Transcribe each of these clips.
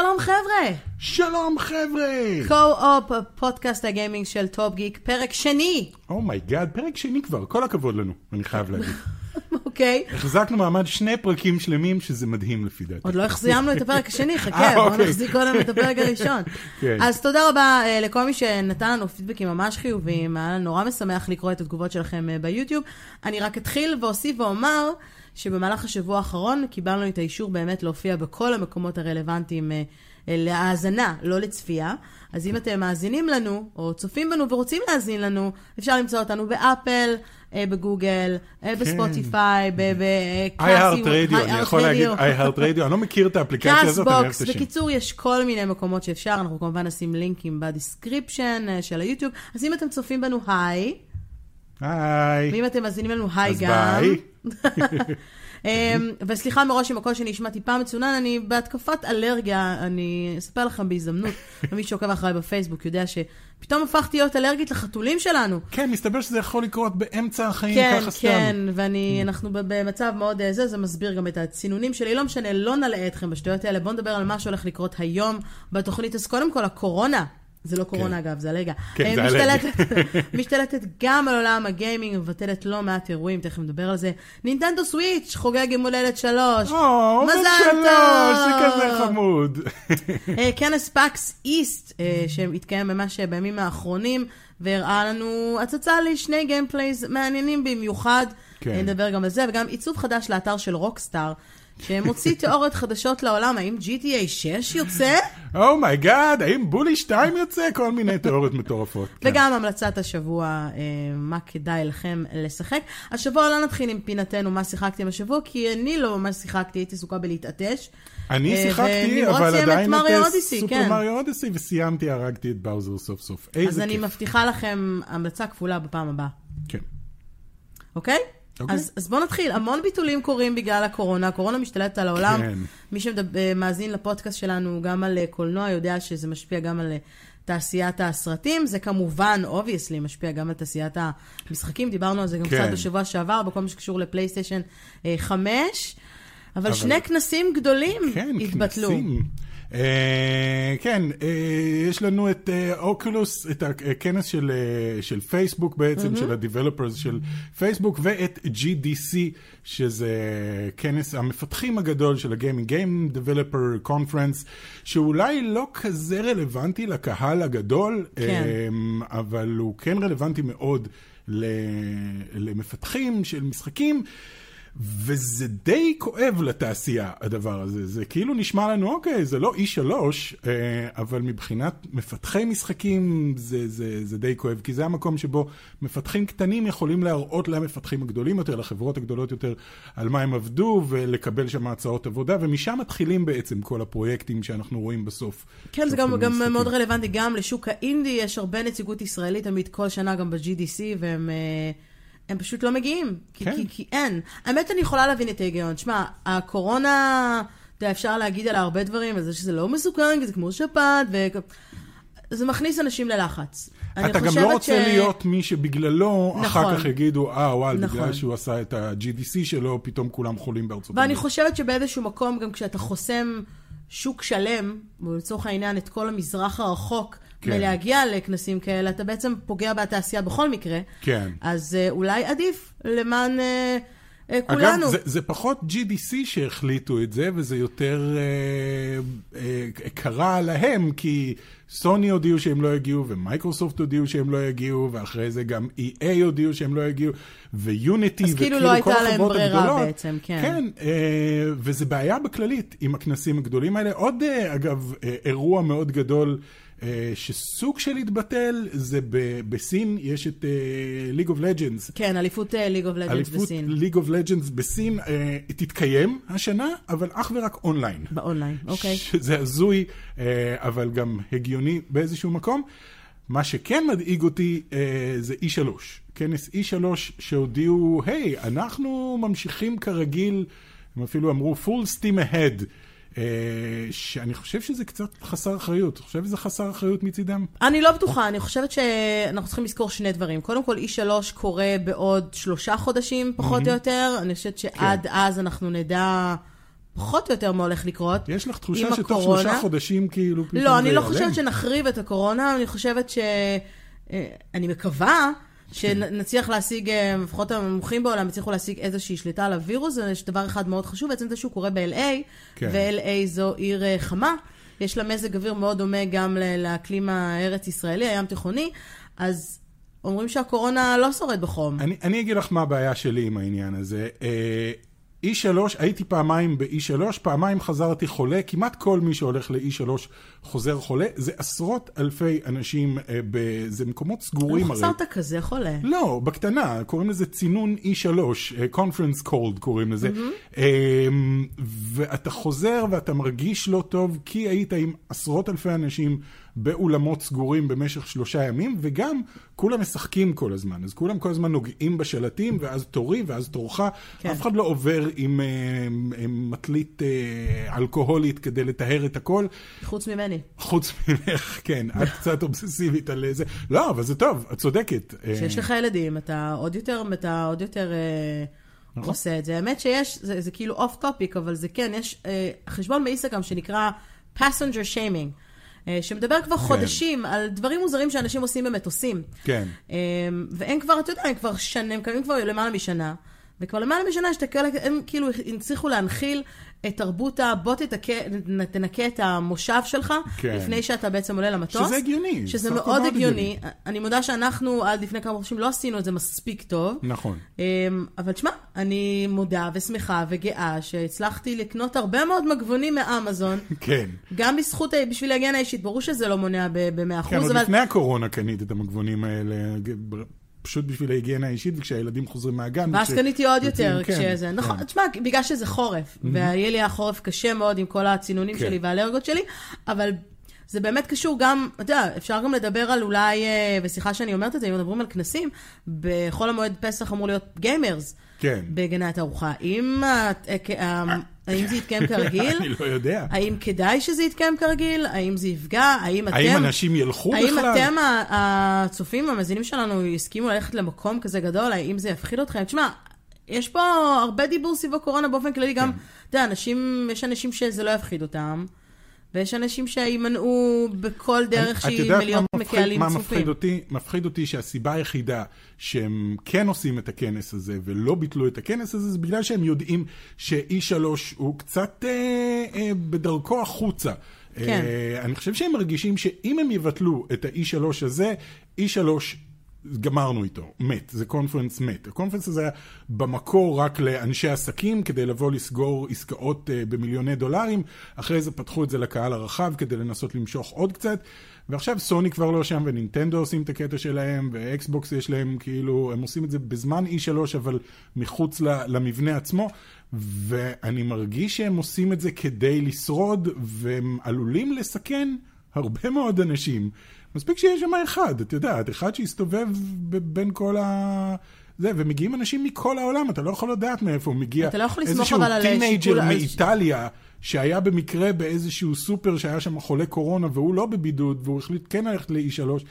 שלום חבר'ה! שלום חבר'ה! קו-אופ, פודקאסט הגיימינג של טופ גיק, פרק שני! Oh my god, oh פרק שני כבר, כל הכבוד לנו, אני חייב להגיד. אוקיי. החזקנו מעמד שני פרקים שלמים, שזה מדהים לפי דעתי. עוד לא סיימנו את הפרק השני, חכה, אה, בואו אוקיי. נחזיק קודם את הפרק הראשון. כן. אז תודה רבה אה, לכל מי שנתן לנו פידבקים ממש חיוביים, היה נורא משמח לקרוא את התגובות שלכם אה, ביוטיוב. אני רק אתחיל ואוסיף ואומר שבמהלך השבוע האחרון קיבלנו את האישור באמת להופיע בכל המקומות הרלוונטיים אה, אה, להאזנה, לא לצפייה. אז אם אתם מאזינים לנו, או צופים בנו ורוצים להאזין לנו, אפשר למצוא אותנו באפל, אה, בגוגל, אה, בספוטיפיי, בקלאסי, iHeart Radio, אני יכול להגיד iHeart Radio, אני לא מכיר את האפליקציה הזאת, אני אוהב את השם. בקיצור, יש כל מיני מקומות שאפשר, אנחנו כמובן נשים לינקים ב description של היוטיוב. אז אם אתם צופים בנו, היי, היי. ואם אתם מאזינים לנו, היי אז גם. ביי. אמ, וסליחה מראש אם הקול שנשמע טיפה מצונן, אני בהתקפת אלרגיה, אני אספר לכם בהזדמנות, ומי שעוקב אחריי בפייסבוק יודע שפתאום הפכתי להיות אלרגית לחתולים שלנו. כן, מסתבר שזה יכול לקרות באמצע החיים כן, ככה סתם. כן, ואני, אנחנו ב- במצב מאוד אה, זה, זה מסביר גם את הצינונים שלי. לא משנה, לא נלאה אתכם בשטויות האלה, בואו נדבר על מה שהולך לקרות היום בתוכנית. אז קודם כל, הקורונה. זה לא קורונה כן. אגב, זה אלרגיה. כן, אה, זה אלרגיה. משתלטת, משתלטת גם על עולם הגיימינג, מבטלת לא מעט אירועים, תכף נדבר על זה. נינטנדו סוויץ' חוגג יום הולדת שלוש. או, בן מזל שלוש, זה. כזה חמוד. אה, כנס פאקס איסט, אה, שהתקיים ממש בימים האחרונים, והראה לנו הצצה לשני gameplays מעניינים במיוחד. כן. אה, נדבר גם על זה, וגם עיצוב חדש לאתר של רוקסטאר, שמוציא תיאוריות חדשות לעולם. האם GTA 6 יוצא? oh my god, האם Bully 2 יוצא? כל מיני תיאוריות מטורפות. כן. וגם המלצת השבוע, אה, מה כדאי לכם לשחק. השבוע לא נתחיל עם פינתנו מה שיחקתם השבוע, כי אני לא ממש שיחקתי, הייתי עסוקה בלהתעטש. אני אה, שיחקתי, אבל עדיין את Odyssey, Super כן. Mario Odyssey, וסיימתי, הרגתי את באוזר סוף סוף. אז איזה אני כיף. מבטיחה לכם המלצה כפולה בפעם הבאה. כן. אוקיי? אוקיי. אז, אז בואו נתחיל. המון ביטולים קורים בגלל הקורונה. הקורונה משתלטת על העולם. כן. מי שמאזין לפודקאסט שלנו גם על אה, קולנוע יודע שזה משפיע גם על אה, תעשיית הסרטים. זה כמובן, obviously, משפיע גם על תעשיית המשחקים. דיברנו על זה גם כן. קצת בשבוע שעבר, בכל מה שקשור לפלייסטיישן אה, 5. אבל, אבל- שני כנסים גדולים כן, התבטלו. כנסים. אה, כן, אה, יש לנו את אה, אוקולוס, את הכנס של, אה, של פייסבוק בעצם, של ה-Developers של פייסבוק, ואת GDC, שזה כנס המפתחים הגדול של הגיימינג, Game Developer Conference, שאולי לא כזה רלוונטי לקהל הגדול, כן. אה, אבל הוא כן רלוונטי מאוד למפתחים של משחקים. וזה די כואב לתעשייה, הדבר הזה. זה כאילו נשמע לנו, אוקיי, זה לא E3, אה, אבל מבחינת מפתחי משחקים זה, זה, זה די כואב, כי זה המקום שבו מפתחים קטנים יכולים להראות למפתחים הגדולים יותר, לחברות הגדולות יותר, על מה הם עבדו, ולקבל שם הצעות עבודה, ומשם מתחילים בעצם כל הפרויקטים שאנחנו רואים בסוף. כן, זה גם, גם. מאוד רלוונטי גם לשוק האינדי, יש הרבה נציגות ישראלית תמיד כל שנה גם ב-GDC, והם אה, הם פשוט לא מגיעים, כי, כן. כי, כי אין. האמת, אני יכולה להבין את ההיגיון. שמע, הקורונה, אתה יודע, אפשר להגיד עליה הרבה דברים, על זה שזה לא מסוכן, כי זה כמו שפעת, ו... זה מכניס אנשים ללחץ. אתה גם לא רוצה ש- להיות מי שבגללו נכון. אחר כך יגידו, אה, וואל, נכון. בגלל שהוא עשה את ה-GDC שלו, פתאום כולם חולים בארצות ואני הברית. חושבת שבאיזשהו מקום, גם כשאתה חוסם שוק שלם, ולצורך העניין את כל המזרח הרחוק, כן. מלהגיע לכנסים כאלה, אתה בעצם פוגע בתעשייה בכל מקרה. כן. אז אה, אולי עדיף למען אה, אה, כולנו. אגב, זה, זה פחות GDC שהחליטו את זה, וזה יותר אה, אה, קרה להם, כי סוני הודיעו שהם לא יגיעו, ומייקרוסופט הודיעו שהם לא יגיעו, ואחרי זה גם EA הודיעו שהם לא יגיעו, ויוניטי, אז כאילו וכאילו לא הייתה כל להם החברות ברירה הגדולות. בעצם, כן. כן, אה, וזה בעיה בכללית עם הכנסים הגדולים האלה. עוד, אה, אגב, אה, אירוע מאוד גדול. אה, שסוג של התבטל, זה ב- בסין, יש את League of Legends, כן, אליפות League of אליפות בסין. League of Legends בסין אה, תתקיים השנה, אבל אך ורק online. ב online, אוקיי. שזה הזוי, אה, אבל גם הגיוני באיזשהו מקום. מה שכן מדאיג אותי אה, זה E3. כנס E3 שהודיעו, היי, אנחנו ממשיכים כרגיל, הם אפילו אמרו full steam ahead. אה, שאני חושב שזה קצת חסר אחריות. אתה חושב שזה חסר אחריות מצידם? אני לא בטוחה, אני חושבת שאנחנו צריכים לזכור שני דברים. קודם כל, E3 קורה בעוד שלושה חודשים, פחות או יותר. אני חושבת שעד כן. אז אנחנו נדע פחות או יותר מה הולך לקרות. יש לך תחושה שתוך הקורונה. שלושה חודשים כאילו פתאום לא, אני לא? חושבת שנחריב את הקורונה, אני חושבת ש... אה, אני מקווה שנצליח להשיג, אה, לפחות המומחים בעולם הצליחו להשיג איזושהי שליטה על הווירוס, זה יש דבר אחד מאוד חשוב, בעצם זה שהוא קורה ב-LA, כן. ו-LA זו עיר אה, חמה, יש לה מזג אוויר מאוד דומה גם לאקלים הארץ-ישראלי, הים תיכוני, אז אומרים שהקורונה לא שורד בחום. אני, אני אגיד לך מה הבעיה שלי עם העניין הזה. אה, E3, הייתי פעמיים ב-E3, פעמיים חזרתי חולה, כמעט כל מי שהולך ל-E3 חוזר חולה, זה עשרות אלפי אנשים, אה, ב... זה מקומות סגורים לא הרי. חזרת כזה חולה. לא, בקטנה, קוראים לזה צינון E3, אה, conference cold קוראים לזה. אה, ואתה חוזר ואתה מרגיש לא טוב כי היית עם עשרות אלפי אנשים באולמות סגורים במשך שלושה ימים, וגם כולם משחקים כל הזמן. אז כולם כל הזמן נוגעים בשלטים, ואז תורי, ואז תורך. כן. אף אחד לא עובר עם, אה, מטלית אה, אלכוהולית כדי לטהר את הכל. חוץ ממני. חוץ ממך, כן, את קצת אובססיבית על זה. לא, אבל זה טוב, את צודקת. אה, כשיש לך ילדים, אתה עוד יותר, אתה עוד יותר אה, נכון. עושה את זה. האמת שיש, זה, זה כאילו off topic, אבל זה כן, יש אה, חשבון באינסטגרם שנקרא passenger shaming, אה, שמדבר כבר חודשים על דברים מוזרים שאנשים עושים במטוסים. כן. אה, והם כבר, אתה יודע, הם כבר שנה, הם קיימים כבר למעלה משנה. וכבר למעלה משנה יש את הכאלה, הם כאילו הצליחו להנחיל את תרבות ה... בוא תתקה, תנקה את המושב שלך, כן. לפני שאתה בעצם עולה למטוס. שזה הגיוני, שזה מאוד מאוד הגיוני. אני מודה שאנחנו עד לפני כמה חודשים לא עשינו את זה מספיק טוב. נכון. אמ, אבל תשמע, אני מודה ושמחה וגאה שהצלחתי לקנות הרבה מאוד מגבונים מאמזון, כן. גם בזכות, בשביל ההגנה האישית. ברור שזה לא מונע ב-100%, כן, עוד אבל... לפני הקורונה קנית את המגבונים האלה, פשוט בשביל ההיגיינה האישית, וכשהילדים חוזרים מהגן. ואז קניתי עוד יותר כן, כשזה, נכון, כן. תשמע, בגלל שזה חורף, והיה לי החורף קשה מאוד עם כל הצינונים כן. שלי והאלרגיות שלי, אבל זה באמת קשור גם, אתה יודע, אפשר גם לדבר על אולי, אה, וסליחה שאני אומרת את זה, אם מדברים על כנסים, בחול המועד פסח אמור להיות גיימרס. כן. בגנת ארוחה. האם, ה- ה- האם זה יתקיים כרגיל? אני לא יודע. האם כדאי שזה יתקיים כרגיל? האם זה יפגע? האם אתם... האם אנשים ילכו האם בכלל? אתם, ה- הצופים, המאזינים שלנו, יסכימו ללכת למקום כזה גדול? האם זה יפחיד אתכם? תשמע, יש פה הרבה דיבור סביב הקורונה באופן כללי, גם, כן. אתה יודע, אנשים, יש אנשים שזה לא יפחיד אותם, ויש אנשים שימנעו בכל דרך את שהיא יודעת מלהיות מה מפחיד- מקהלים מה צופים. מפחיד אותי? מפחיד אותי שהסיבה היחידה שהם כן עושים את הכנס הזה ולא ביטלו את הכנס הזה, זה בגלל שהם יודעים ש-E3 הוא קצת אה, אה, בדרכו החוצה. כן. אה, אני חושב שהם מרגישים שאם הם יבטלו את ה-E3 הזה, E3 גמרנו איתו, מת, זה קונפרנס מת. הקונפרנס הזה היה במקור רק לאנשי עסקים כדי לבוא לסגור עסקאות uh, במיליוני דולרים, אחרי זה פתחו את זה לקהל הרחב כדי לנסות למשוך עוד קצת, ועכשיו סוני כבר לא שם ונינטנדו עושים את הקטע שלהם, ואקסבוקס יש להם כאילו, הם עושים את זה בזמן E3 אבל מחוץ למבנה עצמו, ואני מרגיש שהם עושים את זה כדי לשרוד, והם עלולים לסכן הרבה מאוד אנשים. מספיק שיש שם אחד, את יודעת, אחד שיסתובב בין כל ה... זה, ומגיעים אנשים מכל העולם, אתה לא יכול לדעת מאיפה הוא מגיע. אתה לא יכול לסמוך איזשהו אבל על teenager שיקול- על- מאיטליה, שהיה במקרה באיזשהו סופר שהיה שם חולה קורונה, והוא לא בבידוד, והוא החליט כן ללכת ל-E3.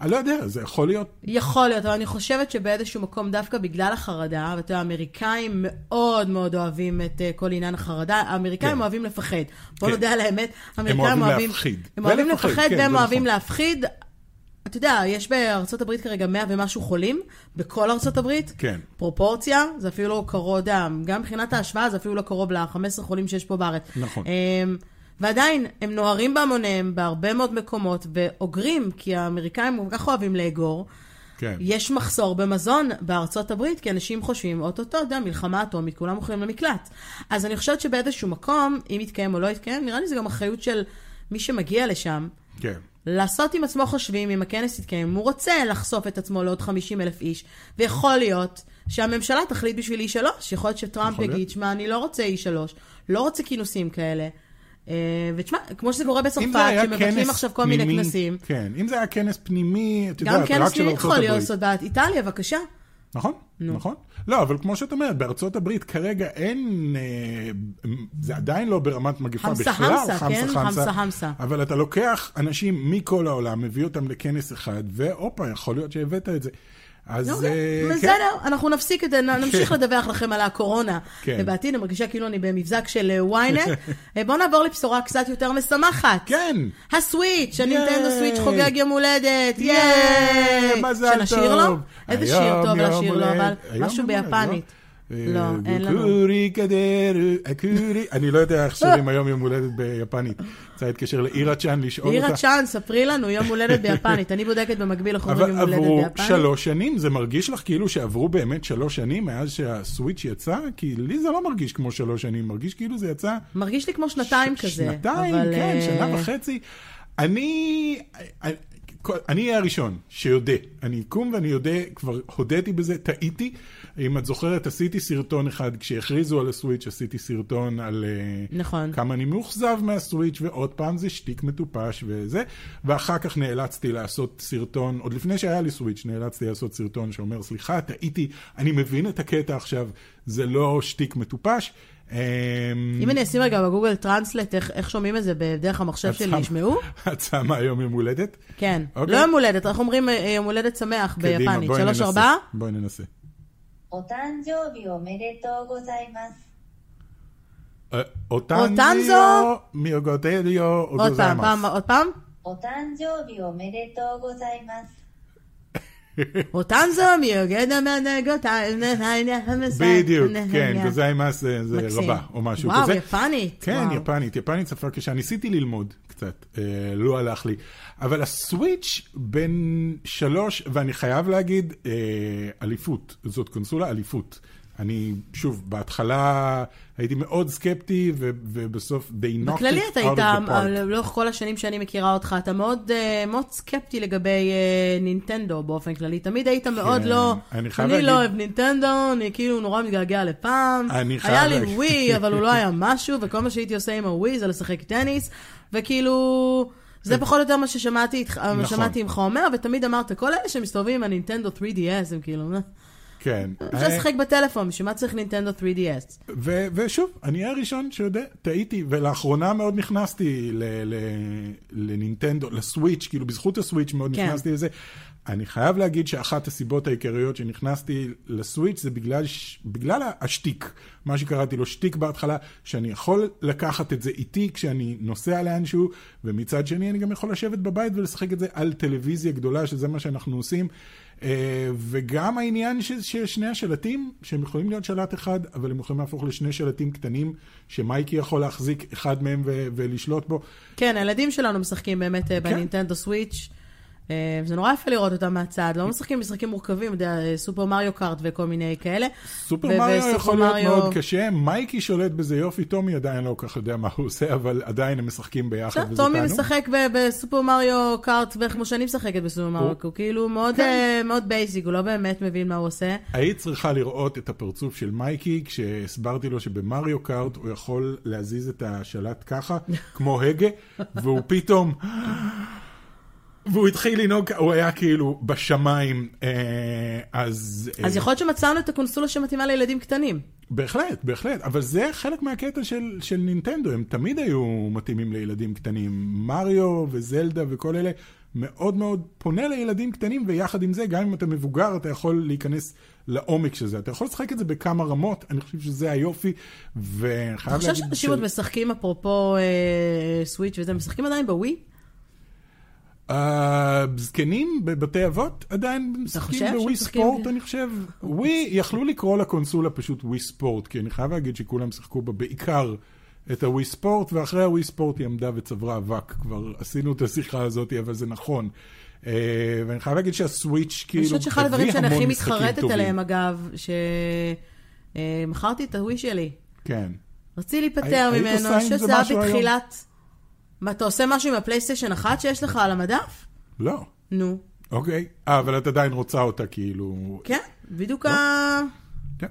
אני לא יודע, זה יכול להיות... יכול להיות, אבל אני חושבת שבאיזשהו מקום, דווקא בגלל החרדה, ואתה יודע, האמריקאים מאוד מאוד אוהבים את אה, כל עניין החרדה, האמריקאים כן. אוהבים לפחד. בוא כן. נודה על האמת, אוהבים האמריקאים להפחיד. הם אוהבים ולפחד, לפחד כן, והם אוהבים נכון. להפחיד. אתה יודע, יש בארצות הברית כרגע 100 ומשהו חולים, בכל ארצות הברית. כן. פרופורציה, זה אפילו לא קרוב, גם מבחינת ההשוואה, זה אפילו לא קרוב ל-15 חולים שיש פה בארץ. נכון. אמ, ועדיין, הם נוהרים בהמוניהם בהרבה מאוד מקומות, ואוגרים, כי האמריקאים כל כך אוהבים לאגור. כן. יש מחסור במזון בארצות הברית, כי אנשים חושבים, אוטוטו, אתה יודע, מלחמה אטומית, כולם הולכים למקלט. אז אני חושבת שבאיזשהו מקום, אם יתקיים או לא יתקיים, נראה לי זה גם אחריות של מי שמגיע לשם, כן. לעשות עם עצמו חושבים, אם הכנס יתקיים, הוא רוצה לחשוף את עצמו לעוד 50 אלף איש, ויכול להיות שהממשלה תחליט בשביל אי שלוש, יכול להיות שטראמפ יכול. יגיד, שמע, אני לא רוצה אי שלוש, לא רוצה כינוסים כאלה. אה, ותשמע, כמו שזה קורה בצרפת, שמבטלים כנס עכשיו כל מיני פנימי- כנסים, כן, אם זה היה כנס פנימי, את גם יודעת, כנס רק של פנימי ארצות יכול להיות הברית. לעשות בעד איטליה, בבקשה. נכון, נכון. לא, אבל כמו שאת אומרת, בארצות הברית כרגע אין, אה, זה עדיין לא ברמת מגפה חמסה, בכלל, חמסה, כן? חמסה, חמסה. אבל אתה לוקח אנשים מכל העולם, מביא אותם לכנס אחד, והופה, יכול להיות שהבאת את זה. אז אוקיי, כן. בסדר, אנחנו נפסיק את זה, נמשיך כן. לדווח לכם על הקורונה. כן. ובעתיד אני מרגישה כאילו אני במבזק של אה, ynet. אה, בואו נעבור לבשורה קצת יותר משמחת. כן. הסוויץ', הנינטנדו ייי. סוויץ' חוגג יום הולדת, ייי! מזל שנשיר לו? טוב. איזה שיר טוב לשיר לו, אבל משהו ביפנית. אה, לא, אין לנו. גוקורי קדרו, הקורי. אני לא יודע איך שרים היום יום הולדת ביפנית. רוצה להתקשר לאירה צ'אן לשאול אירה אותה. צ'אן, ספרי לנו יום הולדת ביפנית. אני בודקת במקביל איך אומרים אבל יום הולדת עברו ביפנית. שלוש שנים, זה מרגיש לך כאילו שעברו באמת שלוש שנים מאז שהסוויץ' יצא? כי לי זה לא מרגיש כמו שלוש שנים, מרגיש כאילו זה יצא... מרגיש לי כמו שנתיים כזה. שנתיים, אבל, כן, אה, שנה וחצי. אני, אני, אהיה הראשון שיודה. אני אקום ואני יודע, כבר הודיתי בזה, טעיתי. אם את זוכרת, עשיתי סרטון אחד, כשהכריזו על הסוויץ', עשיתי סרטון על אה, נכון. כמה אני מאוכזב מהסוויץ', ועוד פעם זה שטיק מטופש וזה. ואחר כך נאלצתי לעשות סרטון, עוד לפני שהיה לי סוויץ', נאלצתי לעשות סרטון שאומר, סליחה, טעיתי, אני מבין את הקטע עכשיו, זה לא שטיק מטופש. אמ, אם אני אשים רגע בגוגל טרנסלט, איך שומעים את זה בדרך המחשב שלי, ישמעו? את שמה יום יום הולדת? כן. אוקיי. לא יום הולדת, אנחנו אומרים אה, יום הולדת שמח ביפנית. שלוש, ארבע? בואי ננסה. אוטנזובי אומדתו גוזיימאס. אוטנזו מיוגודליו גוזיימאס. עוד פעם, עוד פעם? אוטנזובי אומדתו גוזיימאס. אותן זומיות, גדע מהנהגות, בדיוק, כן, זה עם מס רבה או משהו כזה. כן, וואו, יפנית. כן, יפנית, יפנית שפה קשה. ניסיתי ללמוד קצת, אה, לא הלך לי. אבל הסוויץ' בין שלוש, ואני חייב להגיד, אה, אליפות, זאת קונסולה אליפות. אני, שוב, בהתחלה הייתי מאוד סקפטי, ו- ובסוף they knocked בכללי it אתה out היית, of the park. לאורך כל השנים שאני מכירה אותך, אתה מאוד אה, מאוד סקפטי לגבי אה, נינטנדו באופן כללי. תמיד היית מאוד לא, אני אני לא להגיד- אוהב נינטנדו, אני כאילו נורא מתגעגע לפעם. אני חייב היה לי ווי, אבל הוא לא היה משהו, וכל מה שהייתי עושה עם הווי זה לשחק טניס, וכאילו... זה פחות או יותר מה ששמעתי איתך- מה נכון. שמעתי ממך אומר, ותמיד אמרת, כל אלה שמסתובבים עם הנינטנדו 3DS, הם כאילו, "מה? כן. אפשר לשחק בטלפון, בשביל מה צריך נינטנדו 3DS? ו- ושוב, אני הראשון שיודע, טעיתי, ולאחרונה מאוד נכנסתי לנינטנדו, לסוויץ', כאילו בזכות הסוויץ' מאוד כן. נכנסתי לזה. אני חייב להגיד שאחת הסיבות העיקריות שנכנסתי לסוויץ' זה בגלל, בגלל השטיק, מה שקראתי לו שטיק בהתחלה, שאני יכול לקחת את זה איתי כשאני נוסע לאנשהו, ומצד שני אני גם יכול לשבת בבית ולשחק את זה על טלוויזיה גדולה, שזה מה שאנחנו עושים. אה, וגם העניין ש- ששני השלטים, שהם יכולים להיות שלט אחד, אבל הם יכולים להפוך לשני שלטים קטנים, שמייקי יכול להחזיק אחד מהם ולשלוט בו. כן, הילדים שלנו משחקים באמת כן. אה, בנינטנדו סוויץ'. אה, זה נורא יפה לראות אותם מהצד, לא משחקים משחקים מורכבים, אתה יודע, אה, Super Mario Kart וכל מיני כאלה. סופר מריו יכול להיות מאוד קשה, מייקי שולט בזה יופי, טומי עדיין לא כל כך יודע מה הוא עושה, אבל עדיין הם משחקים ביחד וזה טומי תענוג. משחק ב Super Mario Kart בערך כמו שאני משחקת בסופר מריו, הוא- הוא כאילו מאוד, כן. אה, מאוד basic, הוא לא באמת מבין מה הוא עושה. היית צריכה לראות את הפרצוף של מייקי כשהסברתי לו שב Mario Kart הוא יכול להזיז את השלט ככה, כמו הגה, והוא פתאום... והוא התחיל לנהוג, הוא היה כאילו בשמיים, אה, אז... אה, אז יכול להיות שמצאנו את הקונסולה שמתאימה לילדים קטנים. בהחלט, בהחלט, אבל זה חלק מהקטע של, של נינטנדו, הם תמיד היו מתאימים לילדים קטנים. מריו וזלדה וכל אלה מאוד מאוד פונה לילדים קטנים, ויחד עם זה, גם אם אתה מבוגר, אתה יכול להיכנס לעומק של זה. אתה יכול לשחק את זה בכמה רמות, אני חושב שזה היופי, וחייב אתה להגיד... חושב שאנשים עוד משחקים, אפרופו אה, סוויץ' וזה, משחקים עדיין בווי? אה, זקנים בבתי אבות עדיין משחקים בווי ספורט, אני חושב. ווי, יכלו לקרוא לקונסולה פשוט ווי ספורט, כי אני חייב להגיד שכולם שיחקו בה בעיקר את הווי ספורט, ואחרי הווי ספורט היא עמדה וצברה אבק. כבר עשינו את השיחה הזאת, אבל זה נכון. אה, ואני חייב להגיד שהסוויץ' אני כאילו חושבת שאחד הדברים שאני הכי מתחרטת. עליהם, אגב, שמכרתי את הווי שלי. כן. רציתי להיפטר ממנו, עושה אני מה, אתה עושה משהו עם הפלייסטיישן אחת שיש לך על המדף? לא. נו. אוקיי. אה, אבל את עדיין רוצה אותה, כאילו... כן, בדיוק ה... כן.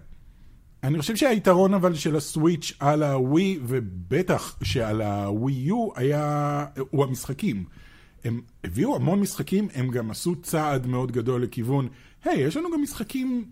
אני חושב שהיתרון אבל של הסוויץ' על הווי, ובטח שעל הווי יו, היה, הוא המשחקים. הם הביאו המון משחקים, הם גם עשו צעד מאוד גדול לכיוון, היי, יש לנו גם משחקים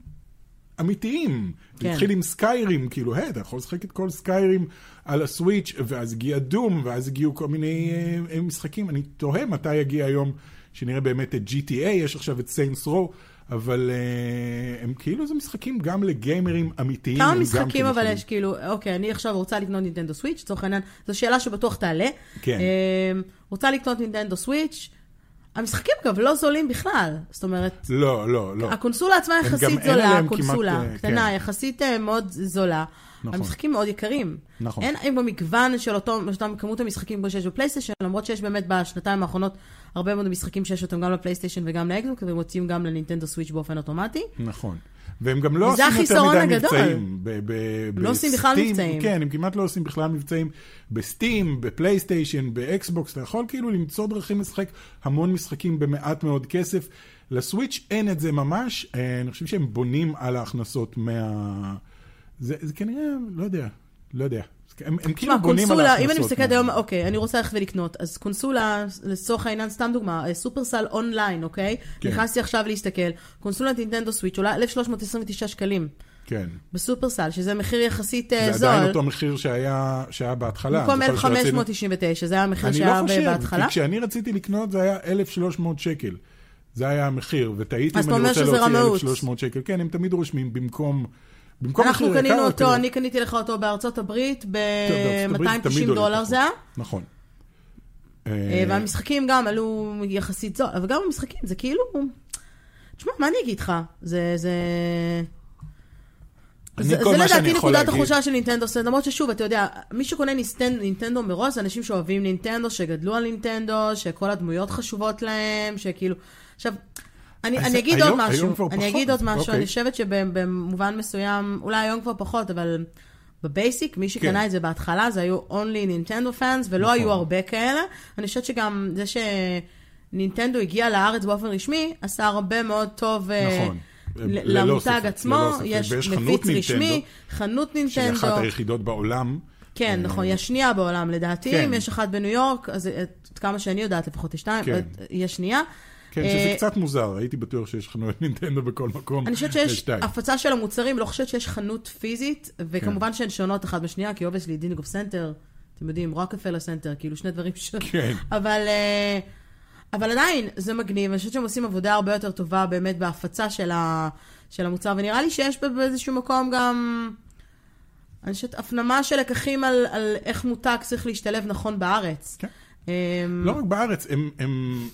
אמיתיים. זה כן. התחיל עם סקיירים, כאילו, היי, אתה יכול לשחק את כל סקיירים על הסוויץ', ואז הגיע דום, ואז הגיעו כל מיני אה, משחקים. אני תוהה מתי יגיע היום שנראה באמת את GTA, יש עכשיו את סיינס רו, אבל אה, הם כאילו זה משחקים גם לגיימרים אמיתיים. כמה משחקים כן אבל. יש, כאילו, אוקיי, אני עכשיו רוצה לקנות נינטנדו סוויץ', לצורך העניין, זו שאלה שבטוח תעלה. כן. אמ, רוצה לקנות נינטנדו סוויץ', המשחקים אגב לא זולים בכלל, זאת אומרת, לא, לא, לא. הקונסולה עצמה גם יחסית זולה, עליהם קונסולה כמעט, אה, קטנה, כן. יחסית אה, מאוד זולה. נכון. המשחקים מאוד יקרים. נכון. אין במגוון של אותו, אותם כמות המשחקים כמו שיש בפלייסטיישן, למרות שיש באמת בשנתיים האחרונות הרבה מאוד משחקים שיש אותם גם לפלייסטיישן וגם לאקסבוק, והם מוצאים גם לנינטנדו סוויץ' באופן אוטומטי. נכון. והם גם לא עושים יותר מדי הגדול. מבצעים. ב- ב- לא עושים בכלל מבצעים. כן, הם כמעט לא עושים בכלל מבצעים ב Steam, בפלייסטיישן, באקסבוקס. אתה יכול כאילו למצוא דרכים לשחק המון משחקים במעט מאוד כסף. לסוויץ' אין את זה ממש. אה, אני חושב שהם בונים על ההכנסות מה... זה, זה כנראה, לא יודע, לא יודע. הם, הם כאילו בונים על קונסולה, ההכנסות. אם אני מסתכלת היום, אוקיי, אני רוצה ללכת ולקנות, אז קונסולה, לצורך העניין, סתם דוגמה, אה, שופרסל אונליין, אוקיי? כן. נכנסתי עכשיו להסתכל, קונסולת נינטנדו סוויץ' עולה 1,329 שקלים כן. בסופרסל, שזה מחיר יחסית אה, זה זול. עדיין אותו מחיר שהיה, שהיה בהתחלה. במקום אני זוכר שרצינו- 1,599, זה היה המחיר אני שהיה לא חושב, בהתחלה. כי כשאני רציתי לקנות זה היה 1,300 שקל. זה היה המחיר, ותהיתי אם אני רוצה להוציא רמאות. 1,300 שקל. כן, הם תמיד רושמים במקום... במקום אנחנו קנינו. אותו, אני קניתי לך אותו בארצות הברית טוב, בארצות הברית זה תמיד ב-290 עולה דולר. זה היה. נכון. אה, אה, והמשחקים גם עלו יחסית זול, אבל גם המשחקים זה כאילו... תשמע, מה אני אגיד לך? זה... זה... זה, זה לדעתי נקודת החולשה של נינטנדו, למרות ששוב, אתה יודע, מי שקונה ניסטנד, נינטנדו מראש זה אנשים שאוהבים נינטנדו, שגדלו על נינטנדו, שכל הדמויות חשובות להם, שכאילו... עכשיו, אני, אני אגיד היום- עוד משהו, אני פחות, אגיד עוד משהו, אוקיי. אני חושבת שבמובן מסוים, אולי היום כבר פחות, אבל ב basic, מי שקנה כן. את זה בהתחלה, זה היו only Nintendo fans, ולא נכון. היו הרבה כאלה. אני חושבת שגם זה שנינטנדו הגיע לארץ באופן רשמי, עשה הרבה מאוד טוב אה, נכון. למותג עצמו. יש מפיץ נינטנדו, רשמי, חנות שהיא אחת נינטנדו. היחידות בעולם. כן, אה, נכון, היא השנייה בעולם לדעתי, כן. יש אחת בניו יורק, אז עד כמה שאני יודעת, לפחות יש שתיים, כן. היא השנייה. כן, אה, שזה קצת מוזר, הייתי בטוח שיש חנויות נינטנדו בכל מקום. אני חושבת יש שיש. הפצה של המוצרים, לא חושבת שיש חנות פיזית, וכמובן שהן שונות אחת בשנייה, כי obviously דיזנגוף סנטר, אתם יודעים, רוקפלר סנטר, כאילו שני דברים ש... כן. אבל, אה, אבל עדיין, זה מגניב, אני חושבת שהם עושים עבודה הרבה יותר טובה באמת בהפצה של, ה, של המוצר, ונראה לי שיש באיזשהו מקום גם, אני חושבת, הפנמה של לקחים על, על איך מותג צריך להשתלב נכון בארץ. כן. אמ, לא רק בארץ, הם, הם,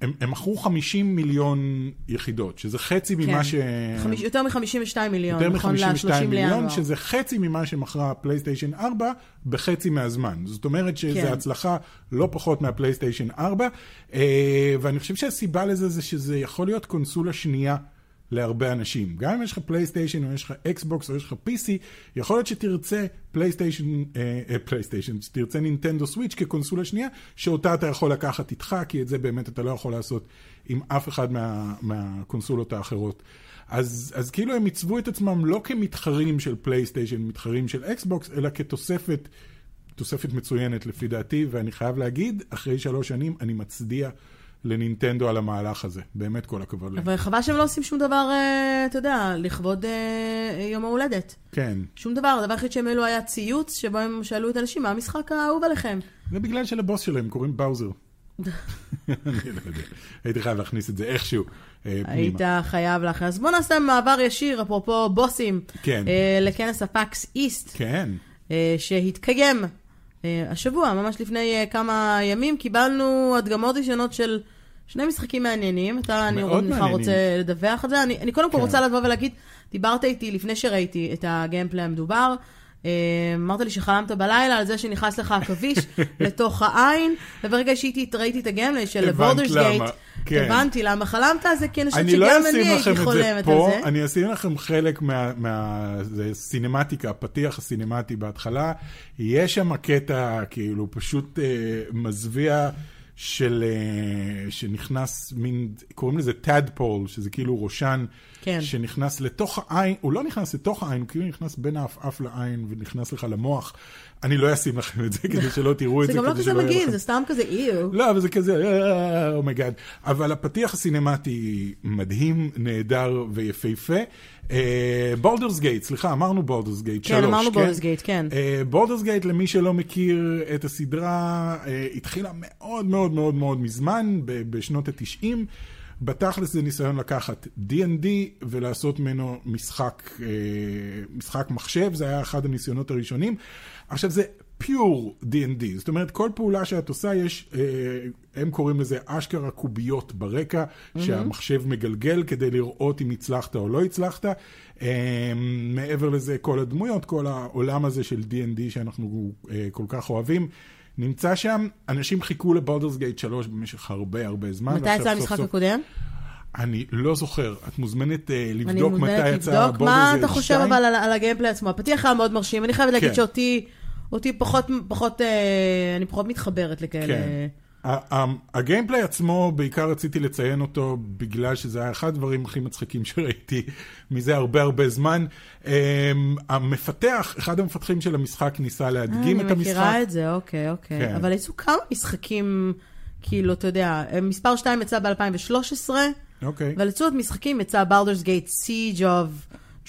הם, הם מכרו 50 מיליון יחידות, שזה חצי ממה כן. ש... חמיש, יותר מ-52 מיליון, יותר נכון מ-52 ל-30 מיליון, לינואר. שזה חצי ממה שמכרה פלייסטיישן 4 בחצי מהזמן. זאת אומרת שזו כן. הצלחה לא פחות מהפלייסטיישן 4, אה, ואני חושב שהסיבה לזה זה שזה יכול להיות קונסולה שנייה. להרבה אנשים. גם אם יש לך פלייסטיישן או יש לך אקסבוקס או יש לך PC, יכול להיות שתרצה פלייסטיישן, אה, אה, פלייסטיישן, שתרצה נינטנדו סוויץ' כקונסולה שנייה, שאותה אתה יכול לקחת איתך, כי את זה באמת אתה לא יכול לעשות עם אף אחד מה, מהקונסולות האחרות. אז, אז כאילו הם עיצבו את עצמם לא כמתחרים של פלייסטיישן, מתחרים של אקסבוקס, אלא כתוספת, תוספת מצוינת לפי דעתי, ואני חייב להגיד, אחרי שלוש שנים אני מצדיע לנינטנדו על המהלך הזה. באמת כל הכבוד להם. אבל חבל שהם לא עושים שום דבר, אה, אתה יודע, לכבוד אה, יום ההולדת. כן. שום דבר, הדבר היחיד שהם העלו היה ציוץ, שבו הם שאלו את האנשים, מה המשחק האהוב עליכם? זה בגלל שלבוס שלהם קוראים Bowser. אני לא יודע. הייתי חייב להכניס את זה איכשהו אה, היית. חייב לך. אז בוא נעשה מעבר ישיר, אפרופו בוסים, כן. לכנס הפאקס איסט, כן. שהתקיים השבוע, ממש לפני אה, כמה ימים, קיבלנו הדגמות ראשונות של שני משחקים מעניינים. אתה, אני מעניינים. רוצה לדווח על זה. אני, אני קודם כל כן. רוצה לבוא ולהגיד, דיברת איתי לפני שראיתי את הגיימפליי המדובר. אה, אמרת לי שחלמת בלילה על זה שנכנס לך עכביש לתוך העין, וברגע שהייתי ראיתי את הגיימפליי של הבנת למה, גייט, כן. הבנתי למה חלמת על זה, כי אני חושבת אני לא שגם אני הייתי חולמת על פה, זה. אני אשים לכם חלק מה- מהסינמטיקה, הפתיח הסינמטי בהתחלה. יש שם קטע כאילו פשוט אה, מזוויע של, אה, שנכנס מין, קוראים לזה טאדפול, שזה כאילו ראשן, כן. שנכנס לתוך העין, הוא לא נכנס לתוך העין, הוא כאילו נכנס בין העפעף לעין ונכנס לך למוח. אני לא אשים לכם את זה כדי שלא תראו את זה זה. גם לא כזה מגעיל, זה סתם כזה איו. לא, אבל זה כזה, oh my god. אבל הפתיח הסינמטי מדהים, נהדר ויפהפה. Baldur's Gate, סליחה, אמרנו Baldur's Gate, כן, אמרנו Baldur's Gate, כן. Baldur's Gate, למי שלא מכיר את הסדרה, אה, התחילה מאוד מאוד מאוד מאוד מזמן, בשנות התשעים. בתכלס זה ניסיון לקחת D&D ולעשות ממנו משחק, אה, משחק מחשב, זה היה אחד הניסיונות הראשונים. עכשיו זה פיור D&D, זאת אומרת כל פעולה שאת עושה יש, אה, הם קוראים לזה אשכרה קוביות ברקע, mm-hmm. שהמחשב מגלגל כדי לראות אם הצלחת או לא הצלחת. אה, מעבר לזה כל הדמויות, כל העולם הזה של D&D שאנחנו כל כך אוהבים. נמצא שם, אנשים חיכו לבולדרס גייט 3 במשך הרבה הרבה זמן. מתי יצא המשחק הקודם? אני לא זוכר, את מוזמנת uh, לבדוק מתי יצא Baldur's Gate 2. מה אתה חושב אבל על, על ה gameplay עצמו? הפתיח היה מאוד מרשים, אני חייבת להגיד כן. שאותי אותי פחות, פחות, אה, אני פחות מתחברת לכאלה. כן. ה gameplay עצמו, בעיקר רציתי לציין אותו בגלל שזה היה אחד הדברים הכי מצחיקים שראיתי מזה הרבה הרבה זמן. אמ, המפתח, אחד המפתחים של המשחק ניסה להדגים את המשחק. אני מכירה את זה, אוקיי, אוקיי. כן. אבל יצאו כמה משחקים, כאילו, אתה יודע, מספר 2 יצא ב-2013, אוקיי. אבל יצאו עוד משחקים, יצא Baldur's Gate, Siege of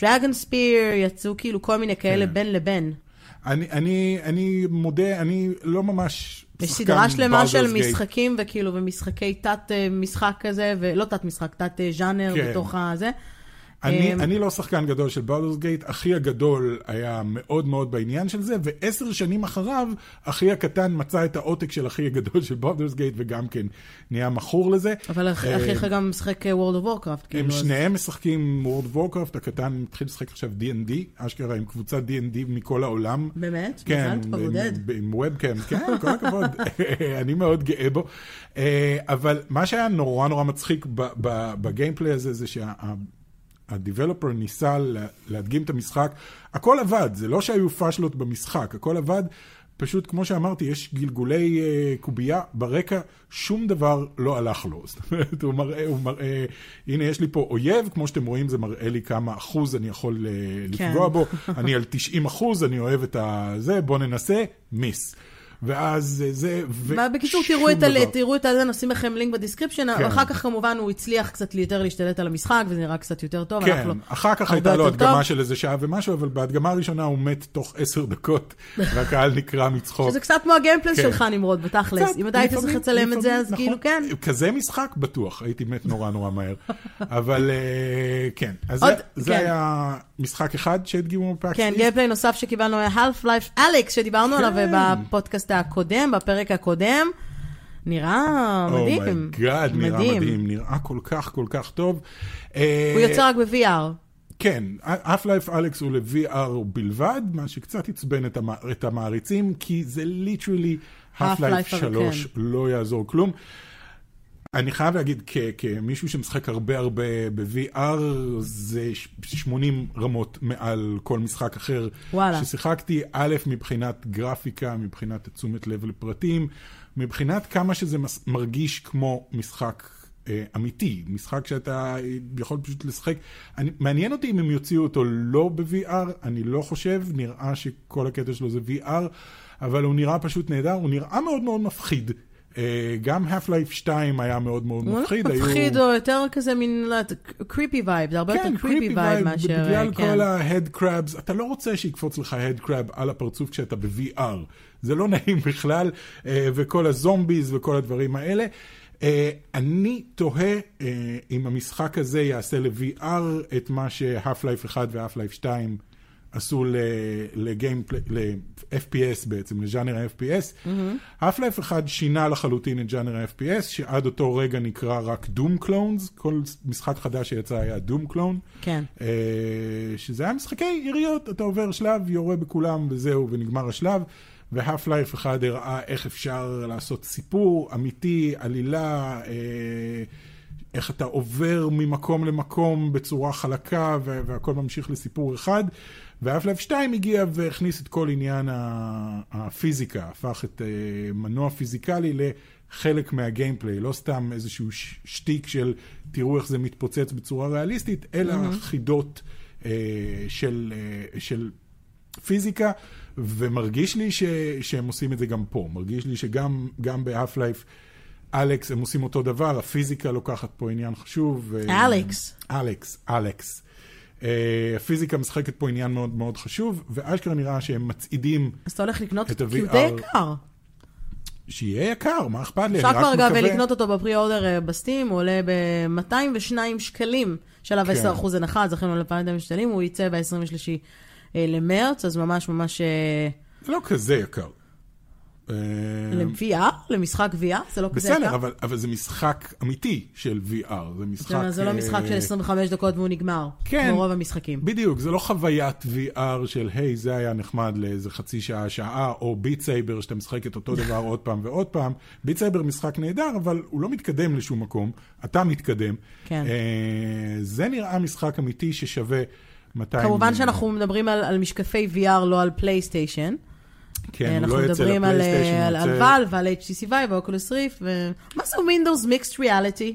Dragonspear, יצאו כאילו כל מיני כאלה כן. בין לבין. אני, אני, אני מודה, אני לא ממש יש סדרה שלמה של משחקים, וכאילו, ומשחקי תת אה, כזה, ולא תת משחק, תת אה, כן. בתוך הזה. אני, אמ, אני לא שחקן גדול של Baldur's Gate, אחי הגדול היה מאוד מאוד בעניין של זה, ועשר שנים אחריו, אחי הקטן מצא את העותק של אחי הגדול של בלדורס גייט, וגם כן נהיה מכור לזה. אבל אחיך גם משחק World of Warcraft. הם כאילו, שניהם משחקים World of Warcraft, הקטן מתחיל לשחק עכשיו D&D, אשכרה עם קבוצת D&D מכל העולם. באמת? כן, מזל טוב, עודד. עם וובקאם, כן, כל הכבוד, אני מאוד גאה בו. אה, אבל מה שהיה נורא נורא מצחיק בגיימפליי הזה, זה שה... הדיבלופר ניסה להדגים את המשחק, הכל עבד, זה לא שהיו פאשלות במשחק, הכל עבד. פשוט, כמו שאמרתי, יש גלגולי uh, קובייה ברקע, שום דבר לא הלך לו. זאת אומרת, הוא מראה, הוא מראה, הנה, יש לי פה אויב, כמו שאתם רואים, זה מראה לי כמה אחוז אני יכול uh, לפגוע כן. בו. אני על 90 אחוז, אני אוהב את הזה, בוא ננסה, miss. ואז זה, בקיצור, תראו את, ה... תראו את זה, נשים לכם לינק ב description, כן. אחר כך כמובן הוא הצליח קצת יותר להשתלט על המשחק, וזה נראה קצת יותר טוב. כן, אחר כך הייתה לו הדגמה של איזה שעה ומשהו, אבל בהדגמה הראשונה הוא מת תוך עשר דקות, והקהל נקרע מצחוק. שזה קצת כמו ה gameplays כן. שלך, נמרוד, בתכלס. אם אתה היית צריך לצלם את זה, אז כאילו נכון. כן. כזה משחק בטוח, הייתי מת נורא נורא מהר. אבל אה, כן, אז זה כן. היה משחק אחד שהדגימו ב PAX כן, gameplay נוסף שקיבלנו היה Half-Life: Alyx, שדיברנו עליו כן. בפודקאסט הקודם, בפרק הקודם. נראה מדהים. oh my god, נראה מדהים, נראה כל כך כל כך טוב. הוא יוצא רק ב-VR. כן, Half-Life Alex הוא ל-VR בלבד, מה שקצת עצבן את המעריצים, כי זה ליטרלי Half-Life 3, כן. לא יעזור כלום. אני חייב להגיד, כמישהו שמשחק הרבה הרבה ב-VR, זה 80 רמות מעל כל משחק אחר וואלה. ששיחקתי, א', מבחינת גרפיקה, מבחינת תשומת לב לפרטים, מבחינת כמה שזה מרגיש כמו משחק אה, אמיתי, משחק שאתה יכול פשוט לשחק. אני, מעניין אותי אם הם יוציאו אותו לא ב-VR, אני לא חושב, נראה שכל הקטע שלו זה VR, אבל הוא נראה פשוט נהדר, הוא נראה מאוד מאוד מפחיד. אה, גם Half-Life 2 היה מאוד מאוד מפחיד. הוא מפחיד, או יותר כזה מין creepy vibe, זה הרבה יותר creepy vibe מאשר... כן, בגלל כן. כל ה-head crabs, אתה לא רוצה שיקפוץ לך head crab על הפרצוף כשאתה ב-VR. זה לא נעים בכלל, אה, וכל הזומביז וכל הדברים האלה. אה, אני תוהה אם המשחק הזה יעשה ל-VR את מה ש-Half-Life 1 ו-Half-Life 2 עשו ל-FPS בעצם, לז'אנר ה-FPS. Mm-hmm. Half-Life 1 שינה לחלוטין את ז'אנר ה-FPS, שעד אותו רגע נקרא רק דום קלונס, כל משחק חדש שיצא היה דום קלון. כן. Uh, שזה היה משחקי יריות, אתה עובר שלב, יורה בכולם וזהו, ונגמר השלב. ו-Half-Life 1 הראה איך אפשר לעשות סיפור אמיתי, עלילה, אה, איך אתה עובר ממקום למקום בצורה חלקה, והכל ממשיך לסיפור אחד. ואף 2 הגיע והכניס את כל עניין הפיזיקה, הפך את אה, מנוע פיזיקלי לחלק מהגיימפליי, לא סתם איזשהו שטיק של תראו איך זה מתפוצץ בצורה ריאליסטית, אלא mm-hmm. חידות אה, של, אה, של פיזיקה, ומרגיש לי ש, שהם עושים את זה גם פה, מרגיש לי שגם באף לייף אלכס הם עושים אותו דבר, הפיזיקה לוקחת פה עניין חשוב. אלכס. אלכס, אלכס. אה, הפיזיקה משחקת פה עניין מאוד מאוד חשוב, ואשכרה נראה שהם מצעידים את ה-VR. אז אתה הולך לקנות כי הוא די יקר. שיהיה יקר, מה אכפת לי? אפשר כבר, אגב, לקנות אותו בפרי אורדר אה, בסטים, הוא עולה ב-202 שקלים, של כן. ה-10% הנחה, זכינו ל-2,000 שקלים, הוא יצא ב-23 למרץ, אז ממש ממש... אה, זה לא כזה יקר. אה, ל-VR, למשחק VR, זה לא כזה יקר. בסדר, אבל, אבל זה משחק אמיתי של VR, זה משחק... אומרת, זה לא אה, משחק של 25 דקות והוא נגמר, כן. כמו רוב המשחקים. בדיוק, זה לא חוויית VR של, היי, זה היה נחמד לאיזה חצי שעה, שעה, או ביט סייבר, שאתה משחק את אותו דבר עוד פעם ועוד פעם. Beat Saber משחק נהדר, אבל הוא לא מתקדם לשום מקום, אתה מתקדם. כן. אה, זה נראה משחק אמיתי ששווה 200... כמובן שאנחנו מדברים על, על משקפי VR, לא על פלייסטיישן. כן, הוא אנחנו לא מדברים על, לפלייסטיישן, על, הוא על יוצא- ואל ועל HTC Vive ו Oculus Rift, ו... מה זה Windows Mixed Reality?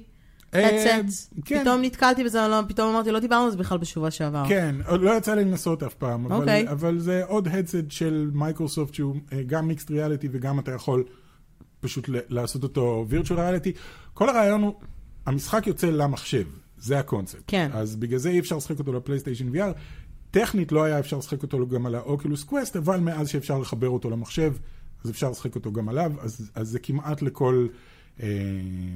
אה. כן. פתאום נתקלתי בזה, לא, פתאום אמרתי, לא דיברנו על זה בכלל בשבוע שעבר. כן, לא יצא לי לנסות אף פעם, אבל, אוקיי. אבל זה עוד headset של מייקרוסופט שהוא אה, גם mixed reality וגם אתה יכול פשוט לעשות אותו virtual reality. כל הרעיון הוא, המשחק יוצא למחשב, זה הקונספט. כן. אז בגלל זה אי אפשר לשחק אותו לפלייסטיישן VR. טכנית לא היה אפשר לשחק אותו גם על ה Oculus Quest, אבל מאז שאפשר לחבר אותו למחשב, אז אפשר לשחק אותו גם עליו, אז, אז זה כמעט לכל... אה,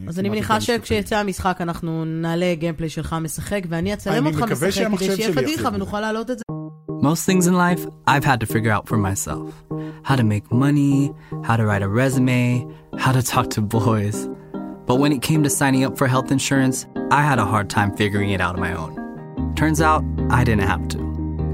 אז אני מניחה. שכשיצא המשחק אנחנו נעלה gameplay שלך משחק, ואני אצלם אותך משחק, כדי שיהיה פדיחה ונוכל להעלות את זה. Most things in life, I've had to figure out for myself how to make money, how to write a resume, how to talk to boys. But when it came to signing up for health insurance, I had a hard time figuring it out on my own. Turns out, I didn't have to.